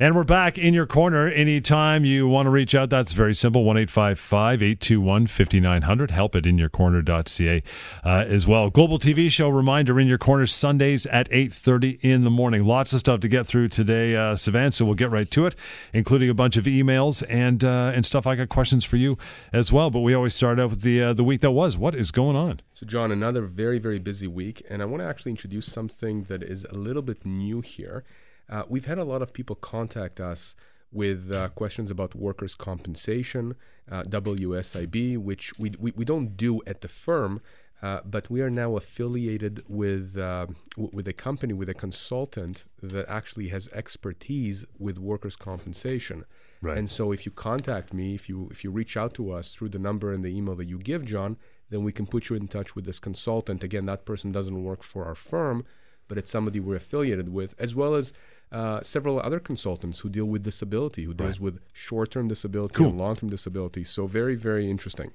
And we're back in your corner anytime you want to reach out. That's very simple 1 821 5900. Help at inyourcorner.ca uh, as well. Global TV show reminder in your corner Sundays at 8.30 in the morning. Lots of stuff to get through today, uh, Sivan, so we'll get right to it, including a bunch of emails and uh, and stuff. I got questions for you as well, but we always start out with the, uh, the week that was. What is going on? So, John, another very, very busy week, and I want to actually introduce something that is a little bit new here. Uh, we've had a lot of people contact us with uh, questions about workers' compensation, uh, WSIB, which we, we, we, don't do at the firm, uh, but we are now affiliated with, uh, w- with a company, with a consultant that actually has expertise with workers' compensation. Right. And so if you contact me, if you, if you reach out to us through the number and the email that you give, John, then we can put you in touch with this consultant. Again, that person doesn't work for our firm, but it's somebody we're affiliated with, as well as uh, several other consultants who deal with disability, who deals right. with short-term disability cool. and long-term disability. So very, very interesting.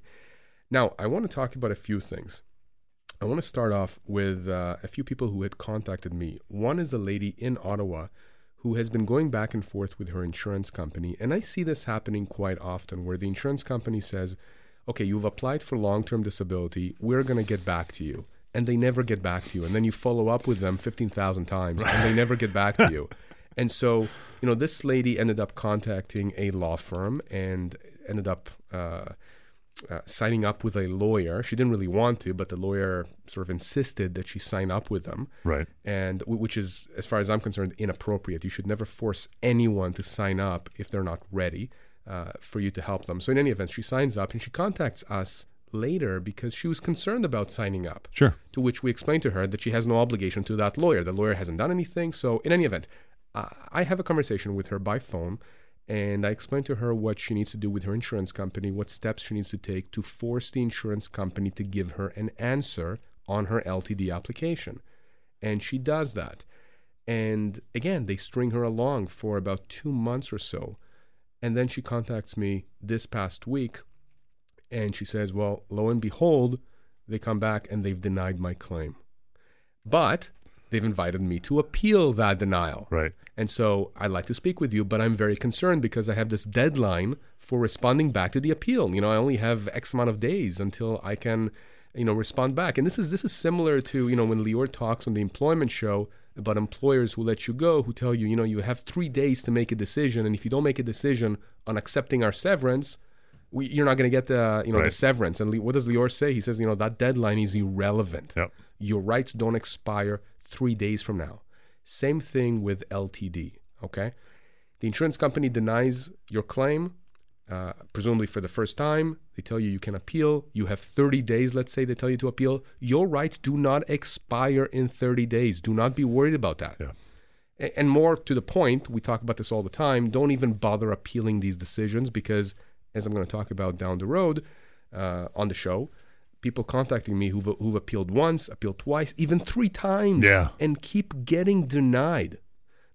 Now, I want to talk about a few things. I want to start off with uh, a few people who had contacted me. One is a lady in Ottawa who has been going back and forth with her insurance company, and I see this happening quite often, where the insurance company says, "Okay, you've applied for long-term disability. We're going to get back to you." and they never get back to you. And then you follow up with them 15,000 times and they never get back to you. And so, you know, this lady ended up contacting a law firm and ended up uh, uh, signing up with a lawyer. She didn't really want to, but the lawyer sort of insisted that she sign up with them. Right. And w- which is, as far as I'm concerned, inappropriate. You should never force anyone to sign up if they're not ready uh, for you to help them. So, in any event, she signs up and she contacts us later because she was concerned about signing up. Sure. To which we explained to her that she has no obligation to that lawyer. The lawyer hasn't done anything. So, in any event, I have a conversation with her by phone and I explain to her what she needs to do with her insurance company, what steps she needs to take to force the insurance company to give her an answer on her LTD application. And she does that. And again, they string her along for about two months or so. And then she contacts me this past week and she says, Well, lo and behold, they come back and they've denied my claim. But they've invited me to appeal that denial. Right. And so I'd like to speak with you, but I'm very concerned because I have this deadline for responding back to the appeal. You know, I only have X amount of days until I can, you know, respond back. And this is this is similar to, you know, when Lior talks on the employment show about employers who let you go, who tell you, you know, you have three days to make a decision, and if you don't make a decision on accepting our severance, we, you're not going to get the you know right. the severance. And what does Lior say? He says you know that deadline is irrelevant. Yep. Your rights don't expire three days from now. Same thing with LTD. Okay, the insurance company denies your claim, uh, presumably for the first time. They tell you you can appeal. You have 30 days. Let's say they tell you to appeal. Your rights do not expire in 30 days. Do not be worried about that. Yeah. And more to the point, we talk about this all the time. Don't even bother appealing these decisions because as I'm going to talk about down the road uh, on the show, people contacting me who've, who've appealed once, appealed twice, even three times, yeah. and keep getting denied.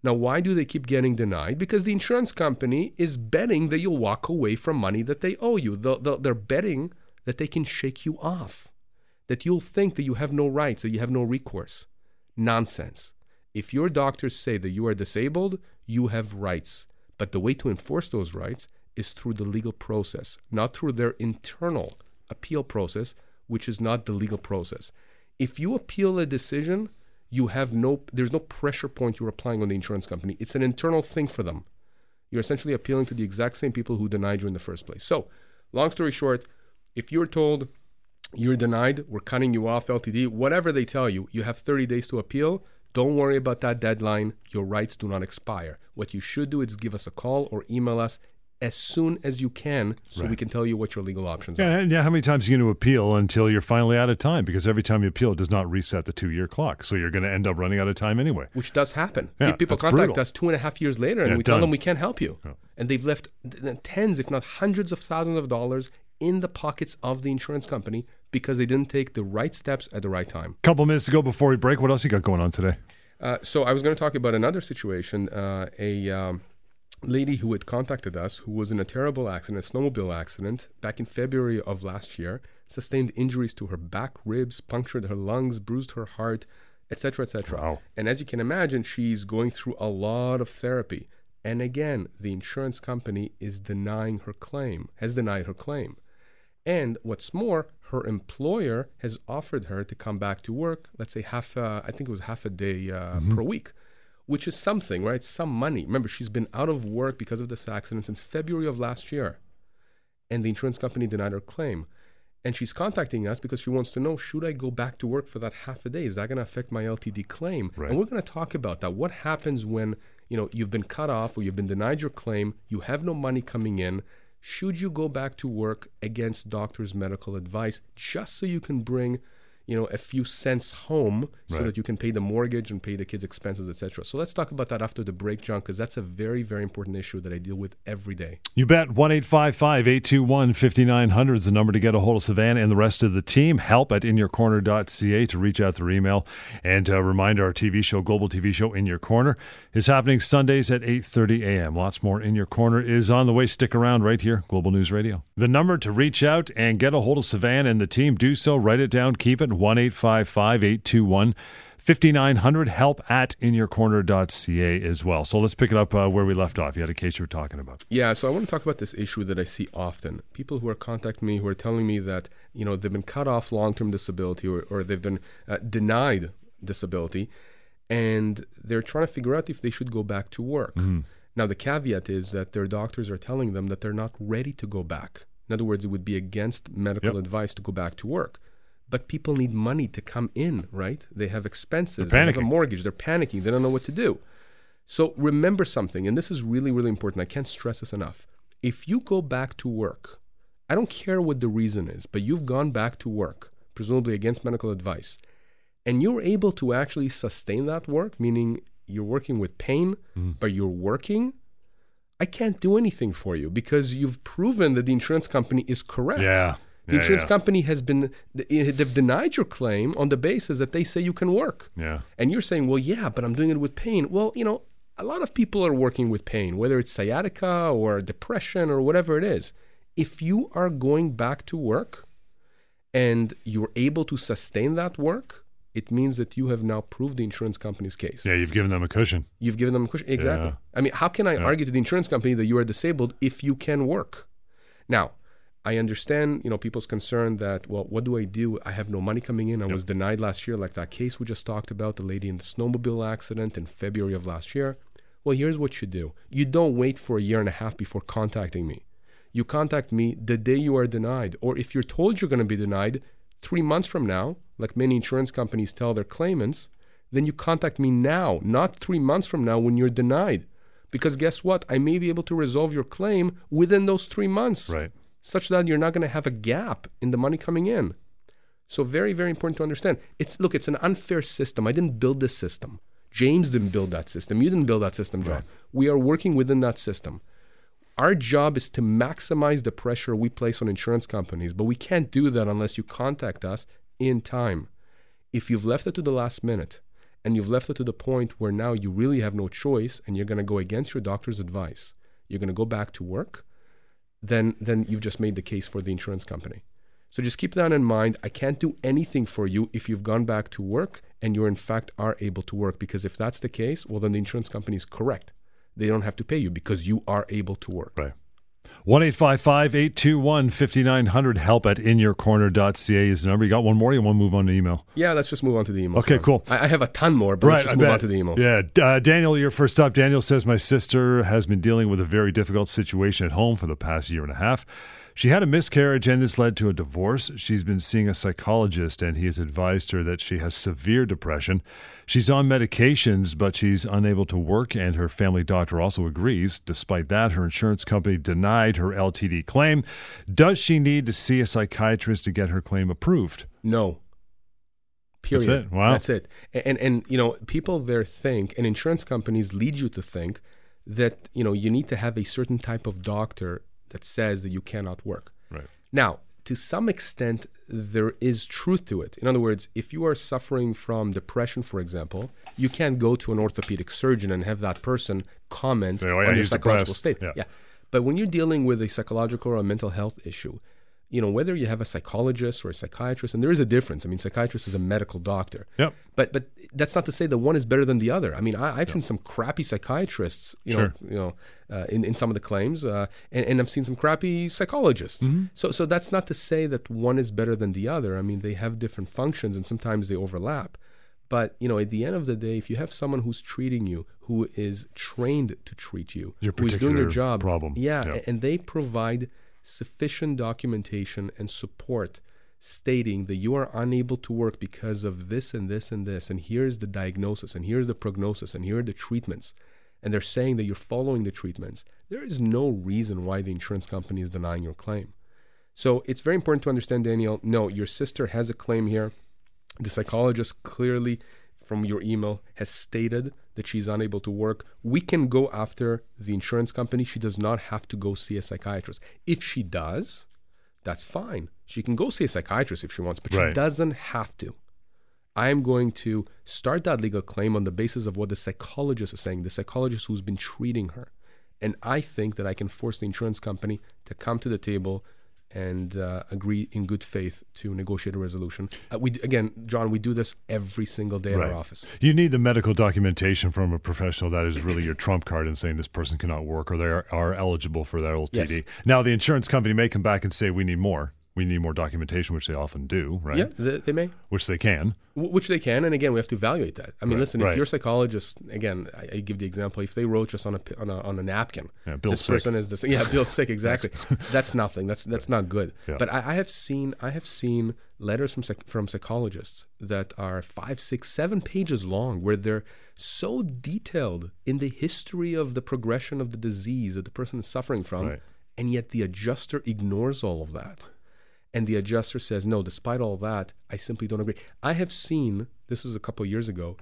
Now, why do they keep getting denied? Because the insurance company is betting that you'll walk away from money that they owe you. They're betting that they can shake you off, that you'll think that you have no rights, that you have no recourse. Nonsense. If your doctors say that you are disabled, you have rights. But the way to enforce those rights is through the legal process, not through their internal appeal process, which is not the legal process. If you appeal a decision, you have no there's no pressure point you're applying on the insurance company. It's an internal thing for them. You're essentially appealing to the exact same people who denied you in the first place. So, long story short, if you're told you're denied, we're cutting you off LTD, whatever they tell you, you have 30 days to appeal. Don't worry about that deadline. Your rights do not expire. What you should do is give us a call or email us as soon as you can so right. we can tell you what your legal options yeah, are. And yeah, how many times are you going to appeal until you're finally out of time? Because every time you appeal, it does not reset the two year clock. So you're going to end up running out of time anyway. Which does happen. Yeah, People contact brutal. us two and a half years later and yeah, we done. tell them we can't help you. And they've left tens, if not hundreds of thousands of dollars in the pockets of the insurance company because they didn't take the right steps at the right time. Couple minutes to go before we break. What else you got going on today? Uh, so I was going to talk about another situation. Uh, a um, lady who had contacted us who was in a terrible accident, a snowmobile accident, back in February of last year, sustained injuries to her back, ribs, punctured her lungs, bruised her heart, etc., etc. Wow. And as you can imagine, she's going through a lot of therapy. And again, the insurance company is denying her claim, has denied her claim. And what's more, her employer has offered her to come back to work, let's say half, uh, I think it was half a day uh, per week, which is something, right? Some money. Remember, she's been out of work because of this accident since February of last year. And the insurance company denied her claim. And she's contacting us because she wants to know should I go back to work for that half a day? Is that going to affect my LTD claim? Right. And we're going to talk about that. What happens when you know you've been cut off or you've been denied your claim, you have no money coming in? Should you go back to work against doctor's medical advice just so you can bring you know a few cents home so Right. that you can pay the mortgage and pay the kids expenses etc so let's talk about that after the break john because that's a very very important issue that i deal with every day You bet. 1 821 5900 is the number to get a hold of Sivan and the rest of the team. Help at inyourcorner.ca to reach out through email. And uh, a reminder our TV show, Global TV show In Your Corner, is happening Sundays at 8.30 a.m. Lots more In Your Corner is on the way. Stick around right here, Global News Radio. The number to reach out and get a hold of Sivan and the team, do so. Write it down. Keep it 1 821 5900 help at inyourcorner.ca as well. So let's pick it up uh, where we left off. You had a case you were talking about. Yeah, so I want to talk about this issue that I see often. People who are contacting me who are telling me that you know they've been cut off long-term disability or, or they've been uh, denied disability, and they're trying to figure out if they should go back to work. Now the caveat is that their doctors are telling them that they're not ready to go back. In other words, it would be against medical Yep. advice to go back to work. But people need money to come in, right? They have expenses, They're they have a mortgage, they're panicking, they don't know what to do. So remember something, and this is really, really important. I can't stress this enough. If you go back to work, I don't care what the reason is, but you've gone back to work, presumably against medical advice, and you're able to actually sustain that work, meaning you're working with pain, mm-hmm. but you're working, I can't do anything for you because you've proven that the insurance company is correct. Yeah. The Yeah, insurance yeah. company has been, they've denied your claim on the basis that they say you can work. Yeah. And you're saying, well, yeah, but I'm doing it with pain. Well, you know, a lot of people are working with pain, whether it's sciatica or depression or whatever it is. If you are going back to work and you're able to sustain that work, it means that you have now proved the insurance company's case. Yeah, you've given them a cushion. You've given them a cushion. Exactly. Yeah. I mean, how can I argue to the insurance company that you are disabled if you can work? Now, I understand, you know, people's concern that, well, what do I do? I have no money coming in. I was denied last year, like that case we just talked about, the lady in the snowmobile accident in February of last year. Well, here's what you do. You don't wait for a year and a half before contacting me. You contact me the day you are denied, or if you're told you're going to be denied three months from now, like many insurance companies tell their claimants, then you contact me now, not three months from now when you're denied. Because guess what? I may be able to resolve your claim within those three months, Right. Such that you're not going to have a gap in the money coming in. So very, very important to understand. It's look, it's an unfair system. I didn't build this system. James didn't build that system. You didn't build that system, John. Right. We are working within that system. Our job is to maximize the pressure we place on insurance companies, but we can't do that unless you contact us in time. If you've left it to the last minute and you've left it to the point where now you really have no choice and you're going to go against your doctor's advice, you're going to go back to work, then then you've just made the case for the insurance company. So just keep that in mind. I can't do anything for you if you've gone back to work and you in fact are able to work because if that's the case, well then the insurance company is correct. They don't have to pay you because you are able to work. Right. 1 821 5900 help at inyourcorner.ca is the number. You got one more? You want to move on to email? Yeah, let's just move on to the email. Okay, cool. I, I have a ton more, but let's just I move bet. on to the email. Yeah, uh, Daniel, you're first up. Daniel says my sister has been dealing with a very difficult situation at home for the past year and a half. She had a miscarriage and this led to a divorce. She's been seeing a psychologist and he has advised her that she has severe depression. She's on medications, but she's unable to work, and her family doctor also agrees. Despite that, her insurance company denied her LTD claim. Does she need to see a psychiatrist to get her claim approved? No. Period. That's it. Wow. That's it. And, and and you know, people there think, and insurance companies lead you to think that you know you need to have a certain type of doctor that says that you cannot work. Right. Now, to some extent, there is truth to it. In other words, if you are suffering from depression, for example, you can't go to an orthopedic surgeon and have that person comment Say, "Oh, yeah, on your psychological depressed." state. Yeah. But when you're dealing with a psychological or a mental health issue, you know, whether you have a psychologist or a psychiatrist, and there is a difference. I mean, psychiatrist is a medical doctor. Yep. But but that's not to say that one is better than the other. I mean, I, have seen some crappy psychiatrists, you Sure. know, you know, uh, in in some of the claims, uh, and, and I've seen some crappy psychologists. So so that's not to say that one is better than the other. I mean, they have different functions, and sometimes they overlap. But you know, at the end of the day, if you have someone who's treating you, who is trained to treat you, Your who is doing their job, problem. yeah, Yeah. and they provide sufficient documentation and support stating that you are unable to work because of this and this and this, and here's the diagnosis, and here's the prognosis, and here are the treatments, and they're saying that you're following the treatments, there is no reason why the insurance company is denying your claim. So it's very important to understand, Daniel. No, your sister has a claim here. The psychologist clearly, from your email, has stated that she's unable to work. We can go after the insurance company. She does not have to go see a psychiatrist. If she does, that's fine. She can go see a psychiatrist if she wants, but Right. she doesn't have to. I am going to start that legal claim on the basis of what the psychologist is saying, the psychologist who's been treating her. And I think that I can force the insurance company to come to the table and uh, agree in good faith to negotiate a resolution. Uh, we again, John, we do this every single day in Right. our office. You need the medical documentation from a professional that is really your trump card in saying this person cannot work or they are, are eligible for that LTD. Yes. Now, the insurance company may come back and say, we need more. We need more documentation, which they often do, right? Yeah, they, they may, Which they can. w- which they can, and again, we have to evaluate that. I mean, Right, listen, right. if your psychologist, again, I, I give the example, if they wrote just on a on a, on a napkin, Yeah, Bill's this sick. person is this, yeah, Bill's sick, exactly. that's nothing. That's that's not good. Yeah. But I, I have seen I have seen letters from psych, from psychologists that are five, six, seven pages long, where they're so detailed in the history of the progression of the disease that the person is suffering from, Right. and yet the adjuster ignores all of that. And the adjuster says, no, despite all that, I simply don't agree. I have seen, this is a couple of years ago,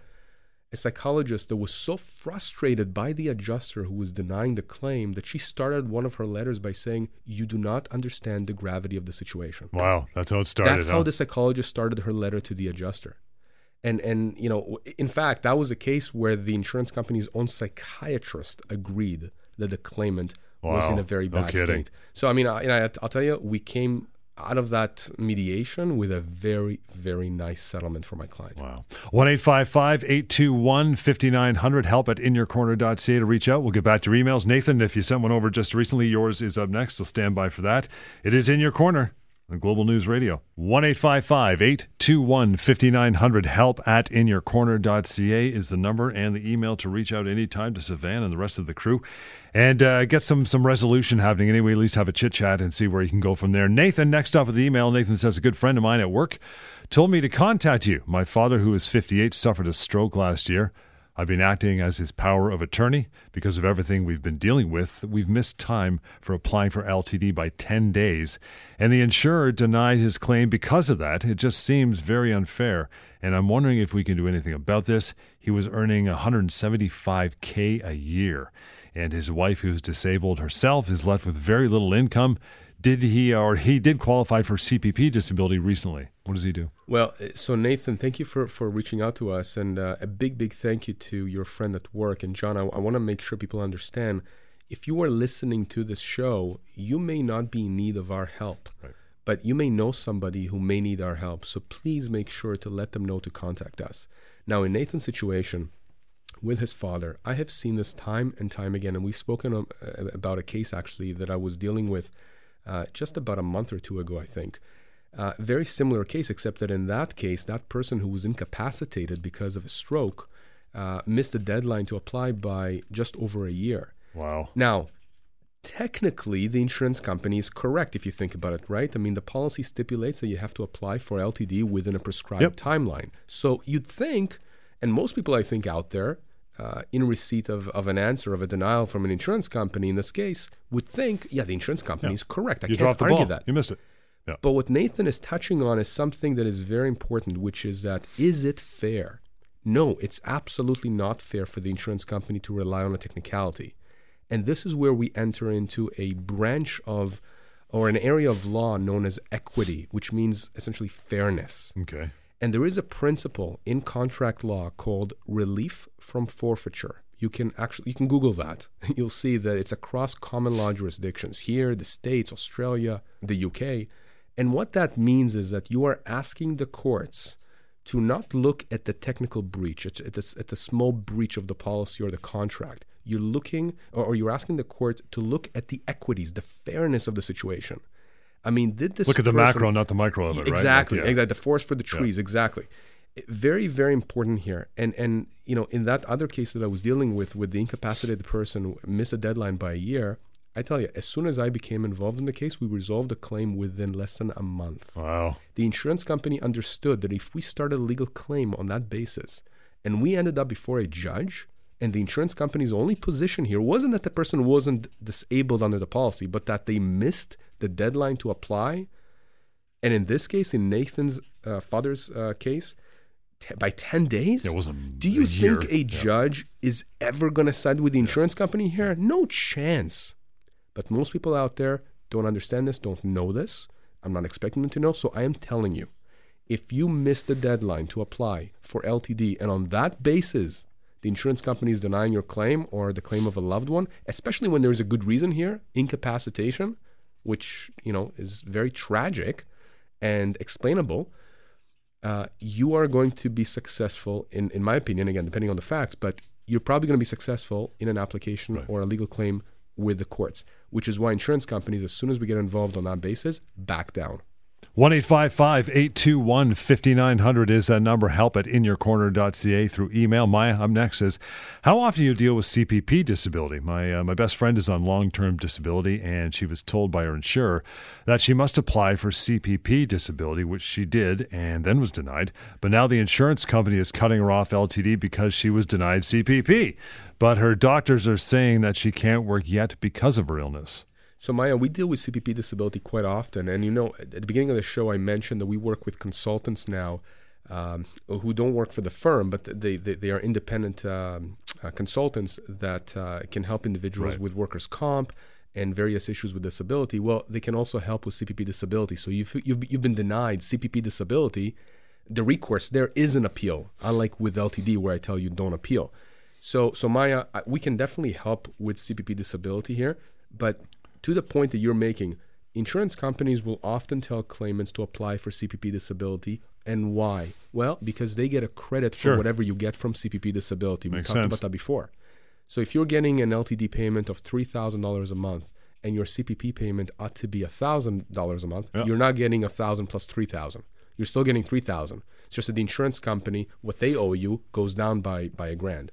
a psychologist that was so frustrated by the adjuster who was denying the claim that she started one of her letters by saying, You do not understand the gravity of the situation. Wow. That's how it started. That's how huh? the psychologist started her letter to the adjuster. And and you know, in fact, that was a case where the insurance company's own psychiatrist agreed that the claimant was in a very No bad kidding. state. So I mean, I, I, I'll tell you, we came out of that mediation with a very very nice settlement for my client. Wow. 1 821 5900. Help at inyourcorner.ca to reach out. We'll get back to your emails. Nathan, if you sent one over just recently, yours is up next. So stand by for that. It is In Your Corner on Global News Radio. 1 821 5900. Help at inyourcorner.ca is the number and the email to reach out anytime to Sivan and the rest of the crew and uh, get some some resolution happening anyway. At least have a chit chat and see where you can go from there. Nathan, next up with the email. Nathan says a good friend of mine at work told me to contact you. My father, who is 58, suffered a stroke last year. I've been acting as his power of attorney because of everything we've been dealing with. We've missed time for applying for LTD by 10 days, and the insurer denied his claim because of that. It just seems very unfair, and I'm wondering if we can do anything about this. He was earning 175K a year, and his wife, who's disabled herself, is left with very little income. Did he or he did qualify for CPP disability recently? What does he do? Well, uh, so Nathan, thank you for, for reaching out to us, and uh, a big, big thank you to your friend at work. And John, I, I want to make sure people understand if you are listening to this show, you may not be in need of our help, Right. but you may know somebody who may need our help. So please make sure to let them know to contact us. Now, in Nathan's situation, with his father, I have seen this time and time again, and we've spoken um, about a case actually that I was dealing with uh, just about a month or two ago, I think. Uh, very similar case, except that in that case, that person who was incapacitated because of a stroke uh, missed the deadline to apply by just over a year. Wow. Now, technically, the insurance company is correct if you think about it, right? I mean, the policy stipulates that you have to apply for LTD within a prescribed Yep. timeline. So you'd think, and most people I think out there, uh, in receipt of, of an answer of a denial from an insurance company in this case, would think, yeah, the insurance company is correct. I You can't argue ball. that. You missed it. Yeah. But what Nathan is touching on is something that is very important, which is that is it fair? No, it's absolutely not fair for the insurance company to rely on a technicality. And this is where we enter into a branch of or an area of law known as equity, which means essentially fairness. Okay. And there is a principle in contract law called relief from forfeiture. You can actually you can Google that. You'll see that it's across common law jurisdictions here, the states, Australia, the UK. And what that means is that you are asking the courts to not look at the technical breach, at, the, at the small breach of the policy or the contract. You're looking, or you're asking the court to look at the equities, the fairness of the situation. I mean, did this Look at the person- macro, not the micro of it, right? exactly, Like, yeah. exactly. The forest for the trees, exactly. Very, very important here. And and you know, in that other case that I was dealing with, with the incapacitated person missed a deadline by a year, I tell you, as soon as I became involved in the case, we resolved the claim within less than a month. Wow. The insurance company understood that if we started a legal claim on that basis, and we ended up before a judge, and the insurance company's only position here wasn't that the person wasn't disabled under the policy, but that they missed the deadline to apply. And in this case, in Nathan's uh, father's uh, case, te- by 10 days? It wasn't Do you a year. think a Yeah. judge is ever going to side with the insurance company here? No chance. But most people out there don't understand this, don't know this. I'm not expecting them to know. So I am telling you if you miss the deadline to apply for LTD and on that basis, the insurance company is denying your claim or the claim of a loved one, especially when there's a good reason here, incapacitation, which you know is very tragic and explainable, uh, you are going to be successful in, in my opinion, again, depending on the facts, but you're probably going to be successful in an application Right. or a legal claim with the courts, which is why insurance companies, as soon as we get involved on that basis, back down. 1 821 5900 is that number. Help at inyourcorner.ca through email. Maya up next says, How often do you deal with CPP disability? My, uh, my best friend is on long term disability, and she was told by her insurer that she must apply for CPP disability, which she did and then was denied. But now the insurance company is cutting her off LTD because she was denied CPP. But her doctors are saying that she can't work yet because of her illness. So, Maya, we deal with CPP disability quite often. And, you know, at the beginning of the show, I mentioned that we work with consultants now um, who don't work for the firm, but they, they, they are independent um, uh, consultants that uh, can help individuals Right. with workers' comp and various issues with disability. Well, they can also help with CPP disability. So, you've, you've, you've been denied CPP disability. The recourse there is an appeal, unlike with LTD, where I tell you don't appeal. So, so Maya, we can definitely help with CPP disability here, but to the point that you're making, insurance companies will often tell claimants to apply for CPP disability. And why? Well, because they get a credit for whatever you get from CPP disability. We talked sense. about that before. So if you're getting an LTD payment of $3,000 a month and your CPP payment ought to be $1,000 a month, Yeah. you're not getting 1000 plus 3000 You're still getting 3000 It's just that the insurance company, what they owe you, goes down by, by a grand.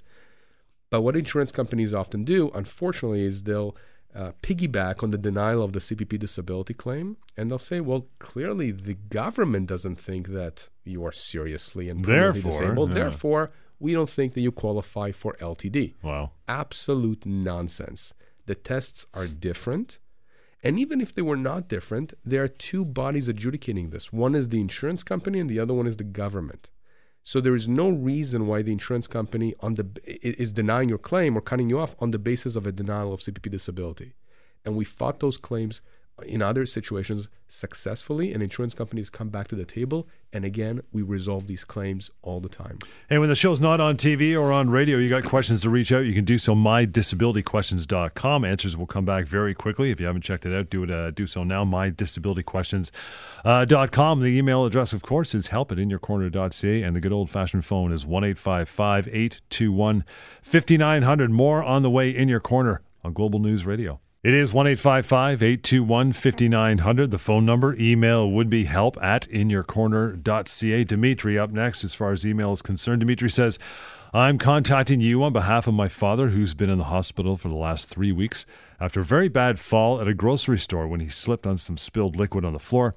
But what insurance companies often do, unfortunately, is they'll uh, piggyback on the denial of the CPP disability claim, and they'll say, "Well, clearly the government doesn't think that you are seriously and permanently Therefore, disabled. yeah. Therefore, we don't think that you qualify for LTD." Wow. Absolute nonsense. The tests are different. And even if they were not different, there are two bodies adjudicating this. One is the insurance company, and the other one is the government. So there is no reason why the insurance company on the is denying your claim or cutting you off on the basis of a denial of CPP disability. And we fought those claims in other situations successfully, and insurance companies come back to the table. And again, we resolve these claims all the time. and when the show's not on TV or on radio, you got questions to reach out, you can do so mydisabilityquestions.com. Answers will come back very quickly. If you haven't checked it out, do it uh, do so now mydisabilityquestions.com. The email address of course is help at inyourcorner.ca and the good old-fashioned phone is 1-855-821-5900. More on the way in your corner on Global News Radio. It is 1 821 5900. The phone number, email would be help at inyourcorner.ca. Dimitri up next, as far as email is concerned. Dimitri says, I'm contacting you on behalf of my father, who's been in the hospital for the last three weeks after a very bad fall at a grocery store when he slipped on some spilled liquid on the floor.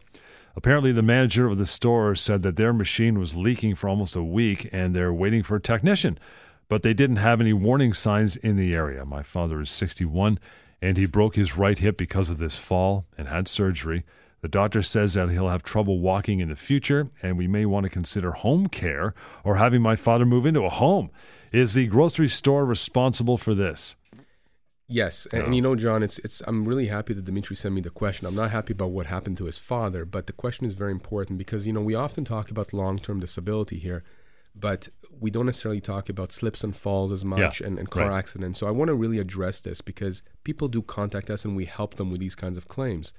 Apparently, the manager of the store said that their machine was leaking for almost a week and they're waiting for a technician but they didn't have any warning signs in the area. My father is 61 and he broke his right hip because of this fall and had surgery. The doctor says that he'll have trouble walking in the future and we may want to consider home care or having my father move into a home. Is the grocery store responsible for this? Yes, and, and you oh. know, John, it's it's. I'm really happy that Dimitri sent me the question. I'm not happy about what happened to his father, but the question is very important because you know we often talk about long-term disability here, but we don't necessarily talk about slips and falls as much and, and car right. accidents. So I want to really address this because people do contact us and we help them with these kinds of claims.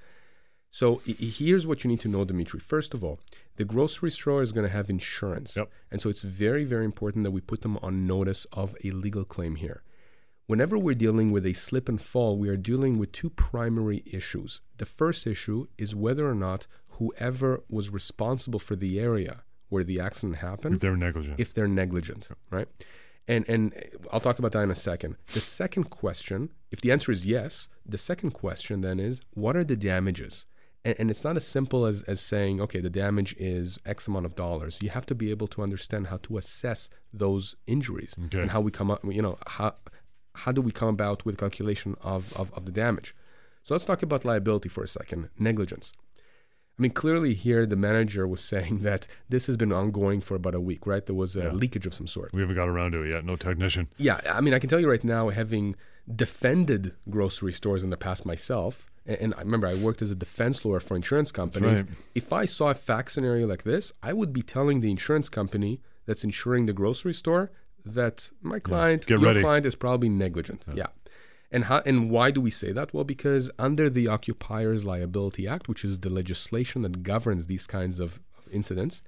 So here's what you need to know, Dimitri. First of all, the grocery store is going to have insurance. Yep. And so it's very, very important that we put them on notice of a legal claim here. Whenever we're dealing with a slip and fall, we are dealing with two primary issues. The first issue is whether or not whoever was responsible for the area where the accident happened If they're negligent. if they're negligent, right? And and I'll talk about that in a second. The second question, if the answer is yes, the second question then is what are the damages? And, and it's not as simple as, as saying, okay, the damage is X amount of dollars. You have to be able to understand how to assess those injuries Okay. and how we come up, you know, how how do we come about with calculation of, of, of the damage? So let's talk about liability for a second, negligence. I mean, clearly here the manager was saying that this has been ongoing for about a week, right? There was a Yeah. leakage of some sort. we haven't got around to it yet. No technician. Yeah, I mean, I can tell you right now, having defended grocery stores in the past myself, and, I remember I worked as a defense lawyer for insurance companies. right. If I saw a fact scenario like this, I would be telling the insurance company that's insuring the grocery store that my client, get your ready. client, is probably negligent. Yeah. And how and why do we say that? Well, because under the Occupiers Liability Act, which is the legislation that governs these kinds of, of incidents,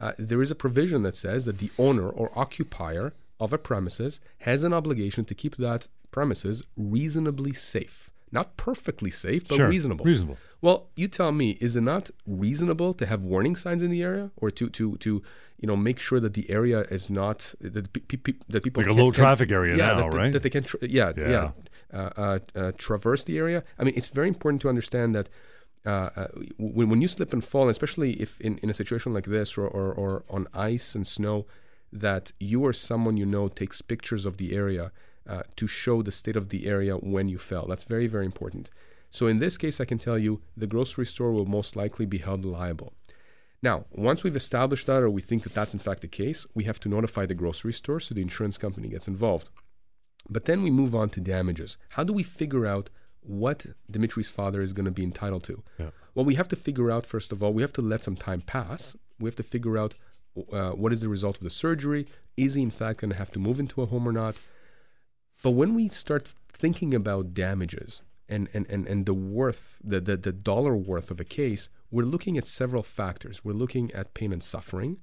uh, there is a provision that says that the owner or occupier of a premises has an obligation to keep that premises reasonably safe. Not perfectly safe, but sure. reasonable. Reasonable. Well, you tell me, is it not reasonable to have warning signs in the area, or to to to you know make sure that the area is not that pe- pe- that people Like a low traffic area yeah, now, that, right? That they can, tra- yeah, yeah, Yeah. Uh, uh, uh, traverse the area. I mean, it's very important to understand that uh, when, when you slip and fall, especially if in, in a situation like this or, or, or on ice and snow, that you or someone you know takes pictures of the area uh, to show the state of the area when you fell. That's very, very important. So in this case, I can tell you the grocery store will most likely be held liable. Now, once we've established that, or we think that that's in fact the case, we have to notify the grocery store so the insurance company gets involved. But then we move on to damages. How do we figure out what Dimitri's father is going to be entitled to? Yeah. Well, we have to figure out, first of all, we have to let some time pass. We have to figure out uh, what is the result of the surgery. Is he, in fact, going to have to move into a home or not? But when we start thinking about damages and, and, and, and the worth, the, the, the dollar worth of a case, we're looking at several factors. We're looking at pain and suffering.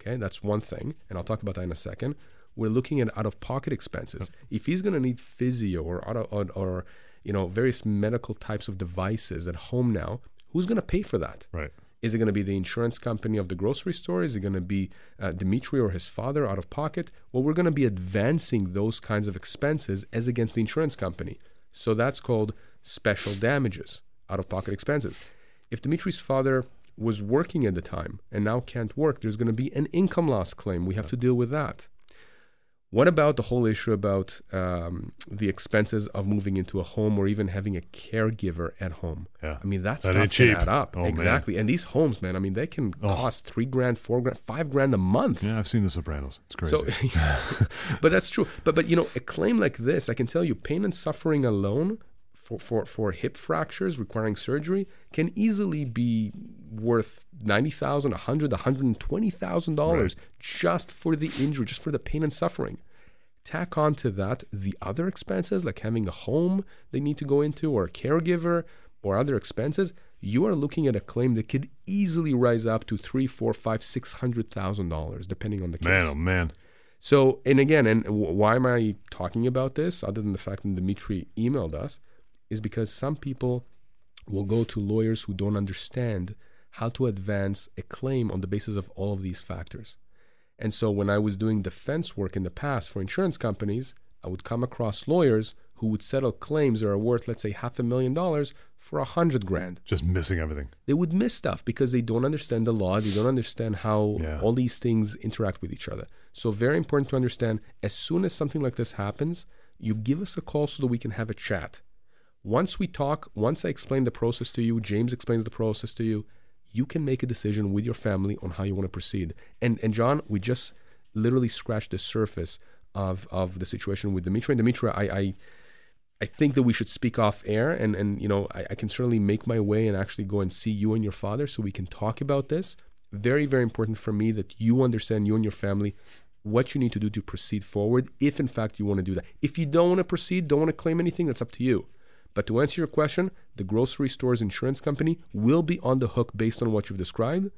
Okay, that's one thing. And I'll talk about that in a second. We're looking at out of pocket expenses. If he's going to need physio or, auto, or, or, you know, various medical types of devices at home now, who's going to pay for that? Right. Is it going to be the insurance company of the grocery store? Is it going to be uh, Dimitri or his father out of pocket? Well, we're going to be advancing those kinds of expenses as against the insurance company. So that's called special damages, out of pocket expenses. If Dimitri's father was working at the time and now can't work, there's going to be an income loss claim. We have to deal with that. What about the whole issue about um, the expenses of moving into a home or even having a caregiver at home? Yeah. I mean, that's That stuff can cheap. add up. Oh, man. exactly. And these homes, man, I mean, they can cost three grand, four grand, five grand a month. Yeah, I've seen The Sopranos. It's crazy. So, but that's true. But but you know, a claim like this, I can tell you, pain and suffering alone for for, for hip fractures requiring surgery can easily be worth ninety thousand, a hundred, a hundred and twenty thousand dollars just for the injury, just for the pain and suffering. Tack on to that the other expenses, like having a home they need to go into, or a caregiver, or other expenses. You are looking at a claim that could easily rise up to three, four, five, six hundred thousand dollars, depending on the case. man, oh man. So, and again, and w- why am I talking about this, other than the fact that Dimitri emailed us, is because some people will go to lawyers who don't understand how to advance a claim on the basis of all of these factors. And so, when I was doing defense work in the past for insurance companies, I would come across lawyers who would settle claims that are worth, let's say, half a million dollars for a hundred grand Just missing everything. they would miss stuff because they don't understand the law. They don't understand how Yeah. all these things interact with each other. So, very important to understand as soon as something like this happens, you give us a call so that we can have a chat. Once we talk, once I explain the process to you, James explains the process to you, you can make a decision with your family on how you want to proceed. And, and John, we just literally scratched the surface of, of the situation with Dimitri. And Dimitri, I, I I think that we should speak off air, and and you know I, I can certainly make my way and actually go and see you and your father so we can talk about this. Very very important for me that you understand you and your family what you need to do to proceed forward. If in fact you want to do that, if you don't want to proceed, don't want to claim anything, that's up to you. But to answer your question, the grocery store's insurance company will be on the hook based on what you've described.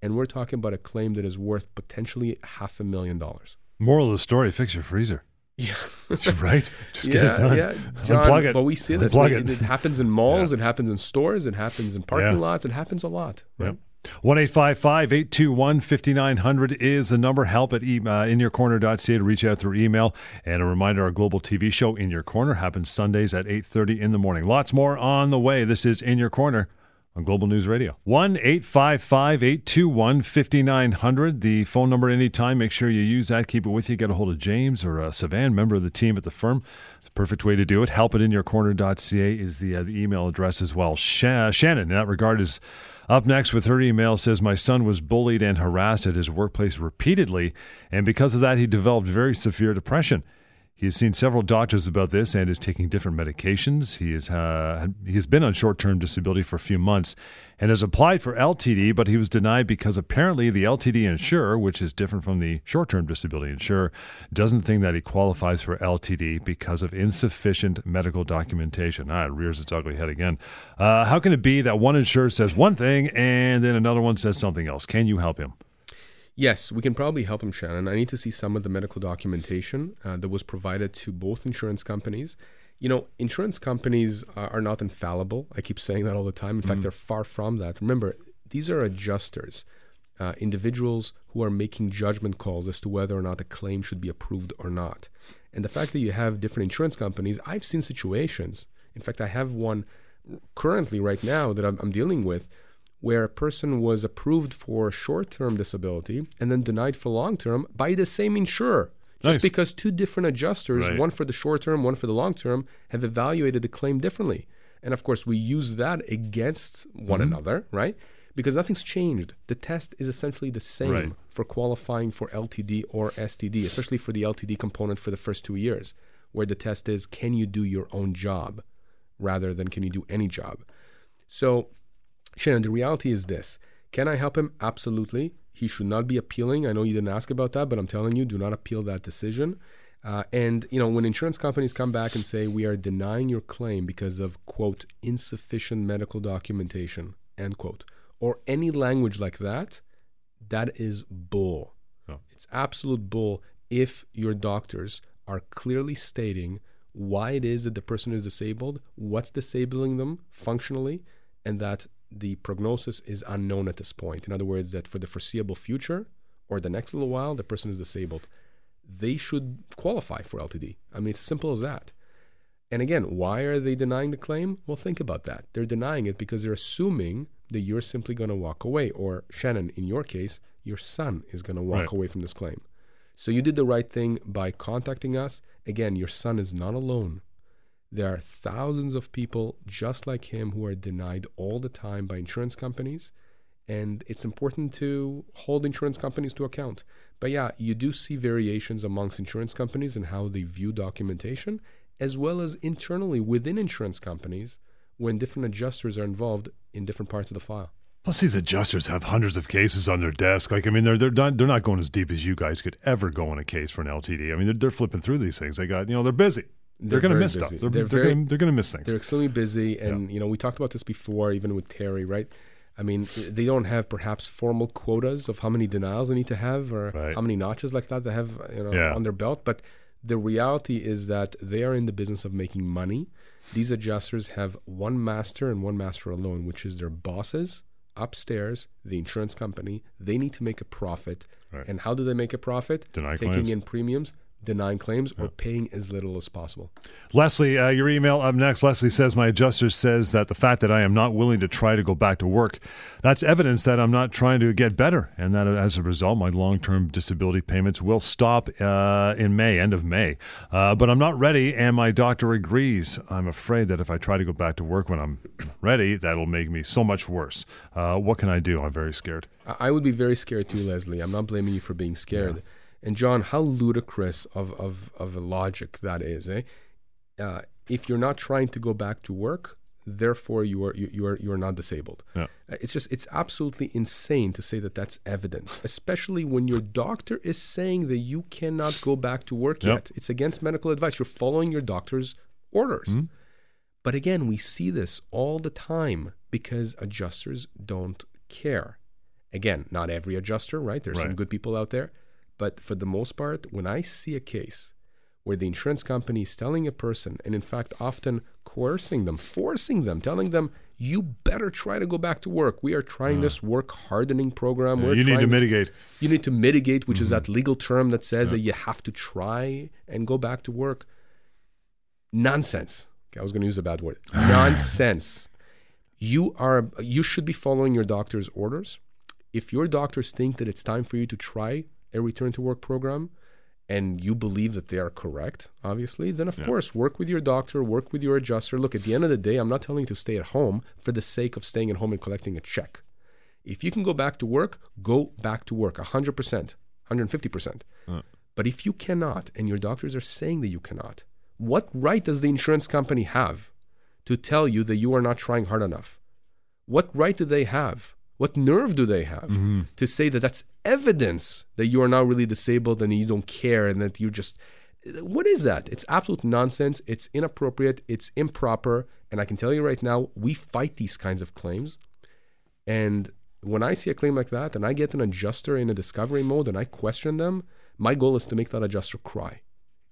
And we're talking about a claim that is worth potentially half a million dollars. Moral of the story: fix your freezer. Yeah. right. Just yeah, get it done. yeah, John. Unplug it. But we see this. It, it. it happens in malls. It happens in stores. It happens in parking Yeah. lots. It happens a lot. Right? Yep. 1 821 5900 is the number. Help at e- uh, inyourcorner.ca to reach out through email. And a reminder our global TV show, In Your Corner, happens Sundays at 8.30 in the morning. Lots more on the way. This is In Your Corner on Global News Radio. 1 855 821 5900. The phone number anytime. Make sure you use that. Keep it with you. Get a hold of James or uh, Sivan, member of the team at the firm. It's a perfect way to do it. Help at inyourcorner.ca is the, uh, the email address as well. Sha- Shannon, in that regard, is up next with her email says my son was bullied and harassed at his workplace repeatedly, and because of that, he developed very severe depression. He has seen several doctors about this and is taking different medications. He is uh, he has been on short-term disability for a few months and has applied for LTD, but he was denied because apparently the LTD insurer, which is different from the short-term disability insurer, doesn't think that he qualifies for LTD because of insufficient medical documentation. Ah, it rears its ugly head again. Uh, how can it be that one insurer says one thing and then another one says something else? Can you help him? Yes, we can probably help him, Shannon. I need to see some of the medical documentation uh, that was provided to both insurance companies. You know, insurance companies are, are not infallible. I keep saying that all the time. In fact, they're far from that. Remember, these are adjusters, uh, individuals who are making judgment calls as to whether or not a claim should be approved or not. And the fact that you have different insurance companies, I've seen situations. In fact, I have one currently right now that I'm, I'm dealing with where a person was approved for short term disability and then denied for long term by the same insurer. Just Nice. because two different adjusters, Right. one for the short term, one for the long term, have evaluated the claim differently. And of course, we use that against one Mm-hmm. another, right? Because nothing's changed. The test is essentially the same Right. for qualifying for LTD or STD, especially for the LTD component for the first two years, where the test is can you do your own job rather than can you do any job. So Shannon, the reality is this. Can I help him? Absolutely. He should not be appealing. I know you didn't ask about that, but I'm telling you, do not appeal that decision. Uh, and you know, when insurance companies come back and say we are denying your claim because of quote insufficient medical documentation end quote, or any language like that, that is bull. Oh. It's absolute bull. If your doctors are clearly stating why it is that the person is disabled, what's disabling them functionally, and that the prognosis is unknown at this point. In other words, that for the foreseeable future or the next little while, the person is disabled. They should qualify for LTD. I mean, it's as simple as that. And again, why are they denying the claim? Well, think about that. They're denying it because they're assuming that you're simply going to walk away. Or, Shannon, in your case, your son is going to walk Right. away from this claim. So you did the right thing by contacting us. Again, your son is not alone. There are thousands of people just like him who are denied all the time by insurance companies. And it's important to hold insurance companies to account. But yeah, you do see variations amongst insurance companies and how they view documentation, as well as internally within insurance companies when different adjusters are involved in different parts of the file. Plus, these adjusters have hundreds of cases on their desk. Like, I mean, they're they're not they're not going as deep as you guys could ever go in a case for an LTD. I mean, they're, they're flipping through these things. They got you know they're busy. They're, They're going to miss busy. stuff. They're, They're they're, very- going they're going to miss things. They're extremely busy, and you know we talked about this before, even with Terry, right? I mean, they don't have perhaps formal quotas of how many denials they need to have, or Right. how many notches like that they have, you know, Yeah. on their belt. But the reality is that they are in the business of making money. These adjusters have one master and one master alone, which is their bosses upstairs, the insurance company. They need to make a profit, Right. and how do they make a profit? Deny Taking claims. in premiums, denying claims, or paying as little as possible. Leslie, uh, your email up next. Leslie says my adjuster says that the fact that I am not willing to try to go back to work, that's evidence that I'm not trying to get better, and that as a result, my long-term disability payments will stop uh, in May, end of May. Uh, but I'm not ready, and my doctor agrees. I'm afraid that if I try to go back to work when I'm ready, that'll make me so much worse. Uh, what can I do? I'm very scared. I I would be very scared too, Leslie. I'm not blaming you for being scared. And John, how ludicrous of, of, of a logic that is, eh? Uh, if you're not trying to go back to work, therefore you are you, you are you are not disabled. Yeah. Uh, It's just it's absolutely insane to say that that's evidence, especially when your doctor is saying that you cannot go back to work Yep. yet. It's against medical advice. You're following your doctor's orders. Mhm. But again, we see this all the time because adjusters don't care. Again, not every adjuster, right? There's some good people out there. But for the most part, when I see a case where the insurance company is telling a person, and in fact, often coercing them, forcing them, telling them, you better try to go back to work. We are trying this work hardening program. Uh. you need to this- mitigate. you need to mitigate, which is Mm-hmm. that legal term that says that you have to try and go back to work. Nonsense. Okay, I was going to use a bad word. Nonsense. You are you should be following your doctor's orders. If your doctors think that it's time for you to try a return to work program and you believe that they are correct, obviously, then of Yeah. course work with your doctor, work with your adjuster. Look, at the end of the day, I'm not telling you to stay at home for the sake of staying at home and collecting a check. If you can go back to work, go back to work 100%, 150%. Uh. But if you cannot, and your doctors are saying that you cannot, what right does the insurance company have to tell you that you are not trying hard enough? What right do they have? What nerve do they have Mm-hmm. to say that that's evidence that you are not really disabled and you don't care and that you're just. What is that? It's absolute nonsense. It's inappropriate. It's improper. And I can tell you right now, we fight these kinds of claims. And when I see a claim like that and I get an adjuster in a discovery mode and I question them, my goal is to make that adjuster cry.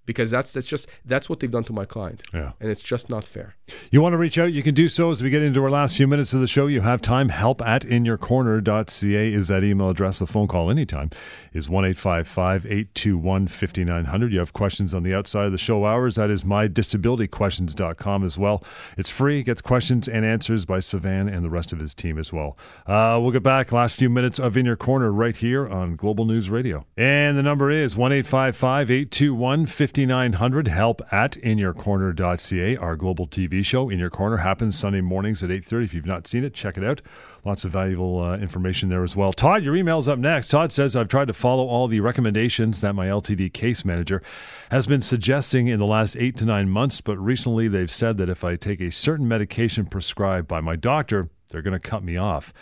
Because that's that's just that's what they've done to my client. Yeah. And it's just not fair. You want to reach out, you can do so as we get into our last few minutes of the show. You have time. Help at inyourcorner.ca is that email address. The phone call anytime is 1 821 5900. You have questions on the outside of the show hours. That is mydisabilityquestions.com as well. It's free, gets questions and answers by Sivan and the rest of his team as well. Uh, we'll get back. Last few minutes of In Your Corner right here on Global News Radio. And the number is 1 821 5900. Help at inyourcorner.ca. Our global TV show, In Your Corner, happens Sunday mornings at 8.30. If you've not seen it, check it out. Lots of valuable uh, information there as well. Todd, your email's up next. Todd says, I've tried to follow all the recommendations that my LTD case manager has been suggesting in the last eight to nine months, but recently they've said that if I take a certain medication prescribed by my doctor, they're going to cut me off.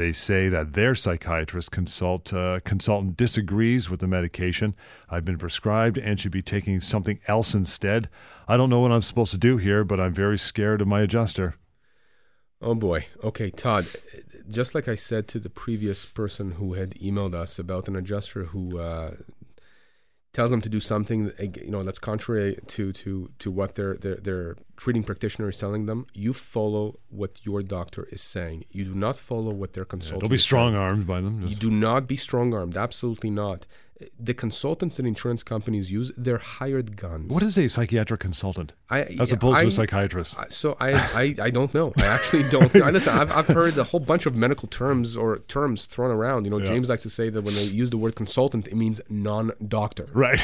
They say that their psychiatrist consult, uh, consultant disagrees with the medication I've been prescribed and should be taking something else instead. I don't know what I'm supposed to do here, but I'm very scared of my adjuster. Oh boy. Okay, Todd. Just like I said to the previous person who had emailed us about an adjuster who uh, tells them to do something, eh, you know, that's contrary to to to what their their their treating practitioner is telling them. You follow what your doctor is saying. You do not follow what their consultant. Don't be strong armed by them. You do not be strong armed. Absolutely not. The consultants that insurance companies use, they're hired guns. What is a psychiatric consultant I, as yeah, opposed to a psychiatrist? I- So I, I, I don't know. I actually don't. I, listen, I've, I've heard a whole bunch of medical terms or terms thrown around. You know, Yeah. James likes to say that when they use the word consultant, it means non-doctor, right.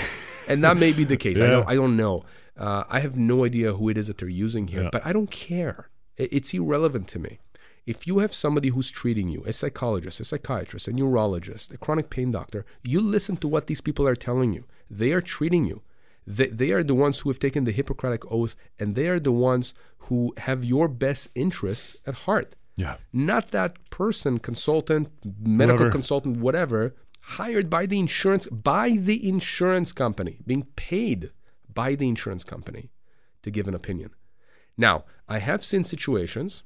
and that may be the case. I, don't, I don't know. Uh, I have no idea who it is that they're using here, Yeah. but I don't care. It, it's irrelevant to me. If you have somebody who's treating you, a psychologist, a psychiatrist, a neurologist, a chronic pain doctor, you listen to what these people are telling you. They are treating you. They, they are the ones who have taken the Hippocratic Oath, and they are the ones who have your best interests at heart. yeah. Not that person, consultant, medical Whoever. consultant, whatever, hired by the insurance by the insurance company, being paid by the insurance company to give an opinion. Now, I have seen situations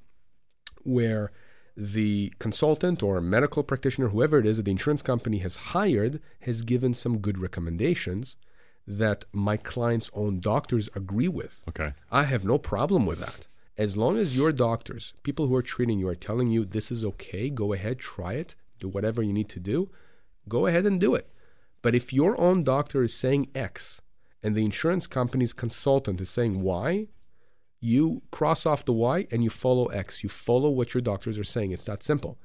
where the consultant or medical practitioner, whoever it is that the insurance company has hired, has given some good recommendations that my client's own doctors agree with. Okay. I have no problem with that. As long as your doctors, people who are treating you, are telling you this is okay, go ahead, try it, do whatever you need to do, go ahead and do it. But if your own doctor is saying X and the insurance company's consultant is saying Y, you cross off the Y and you follow X. You follow what your doctors are saying. It's that simple.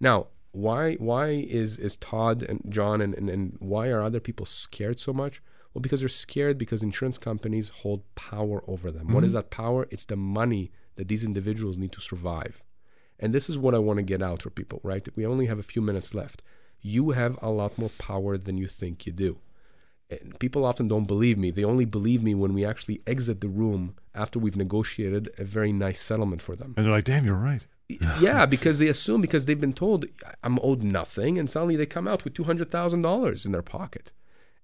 Now, why why is is Todd and John and, and, and why are other people scared so much? Well, because they're scared because insurance companies hold power over them. What is mm-hmm. that power? It's the money that these individuals need to survive. And this is what I want to get out for people, right? We only have a few minutes left. You have a lot more power than you think you do. And people often don't believe me. They only believe me when we actually exit the room after we've negotiated a very nice settlement for them. And they're like, damn, you're right. yeah, because they assume because they've been told I'm owed nothing, and suddenly they come out with two hundred thousand dollars in their pocket,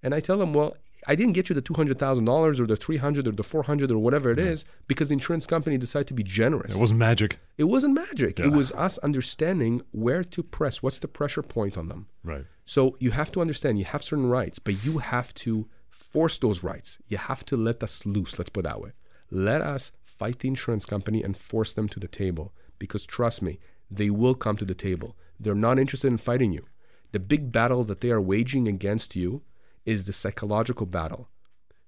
And I tell them, well, I didn't get you the two hundred thousand dollars or the three hundred or the four hundred or whatever it is because the insurance company decided to be generous. It wasn't magic. It wasn't magic. Yeah. It was us understanding where to press. What's the pressure point on them? Right. So you have to understand you have certain rights, but you have to force those rights. You have to let us loose. Let's put it that way. Let us fight the insurance company and force them to the table. Because trust me, they will come to the table. They're not interested in fighting you. The big battle that they are waging against you is the psychological battle.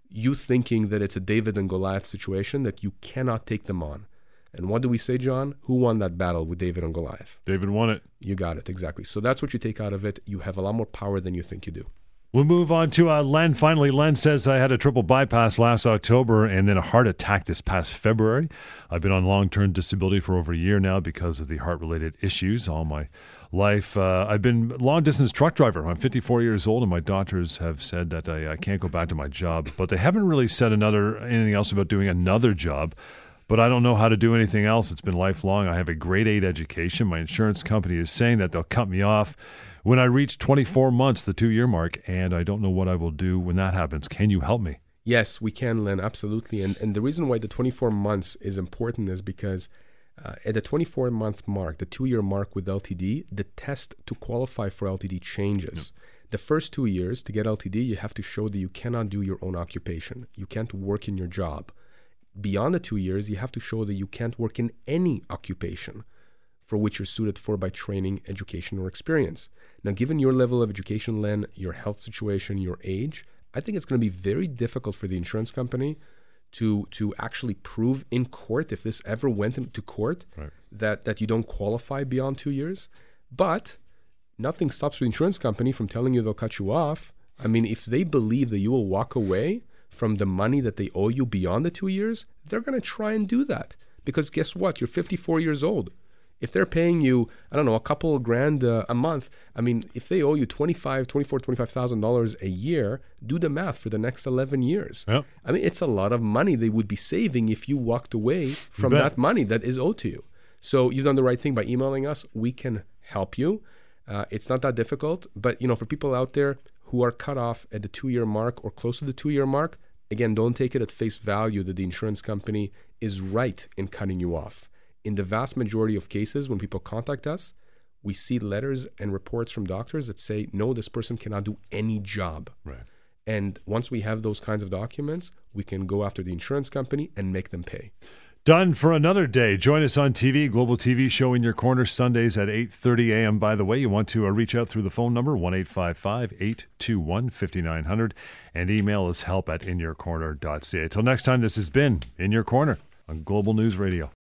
You thinking that it's a David and Goliath situation that you cannot take them on. And what do we say, John? Who won that battle with David and Goliath? David won it. You got it, exactly. So that's what you take out of it. You have a lot more power than you think you do. We'll move on to uh, Len. Finally, Len says I had a triple bypass last October and then a heart attack this past February. I've been on long term disability for over a year now because of the heart related issues all my life. Uh, I've been long distance truck driver. I'm 54 years old, and my doctors have said that I, I can't go back to my job, but they haven't really said another anything else about doing another job. But I don't know how to do anything else. It's been lifelong. I have a grade eight education. My insurance company is saying that they'll cut me off when I reach 24 months, the two year mark, and I don't know what I will do when that happens. Can you help me? Yes, we can, Len, absolutely. And, and the reason why the 24 months is important is because uh, at the 24 month mark, the two year mark with LTD, the test to qualify for LTD changes. The first two years to get LTD, you have to show that you cannot do your own occupation. You can't work in your job. Beyond the two years, you have to show that you can't work in any occupation for which you're suited for by training, education, or experience. Now, given your level of education, Len, your health situation, your age, I think it's going to be very difficult for the insurance company to to actually prove in court if this ever went into court Right. that that you don't qualify beyond two years. But nothing stops the insurance company from telling you they'll cut you off. I mean, if they believe that you will walk away from the money that they owe you beyond the two years, they're going to try and do that. Because guess what? You're 54 years old. If they're paying you, I don't know, a couple of grand uh, a month, I mean, if they owe you 25, 24, 25,000 dollars a year, do the math for the next 11 years. Yep. I mean, it's a lot of money they would be saving if you walked away from that money that is owed to you. So you've done the right thing by emailing us. We can help you. Uh, it's not that difficult, but you know, for people out there who are cut off at the two-year mark or close to the two-year mark, again, don't take it at face value that the insurance company is right in cutting you off. In the vast majority of cases, when people contact us, we see letters and reports from doctors that say, no, this person cannot do any job. Right. And once we have those kinds of documents, we can go after the insurance company and make them pay. Done for another day. Join us on TV, Global TV show in your corner Sundays at 8:30 a.m. By the way, you want to uh, reach out through the phone number 1-855-821-5900 and email us help at inyourcorner.ca. Till next time, this has been In Your Corner on Global News Radio.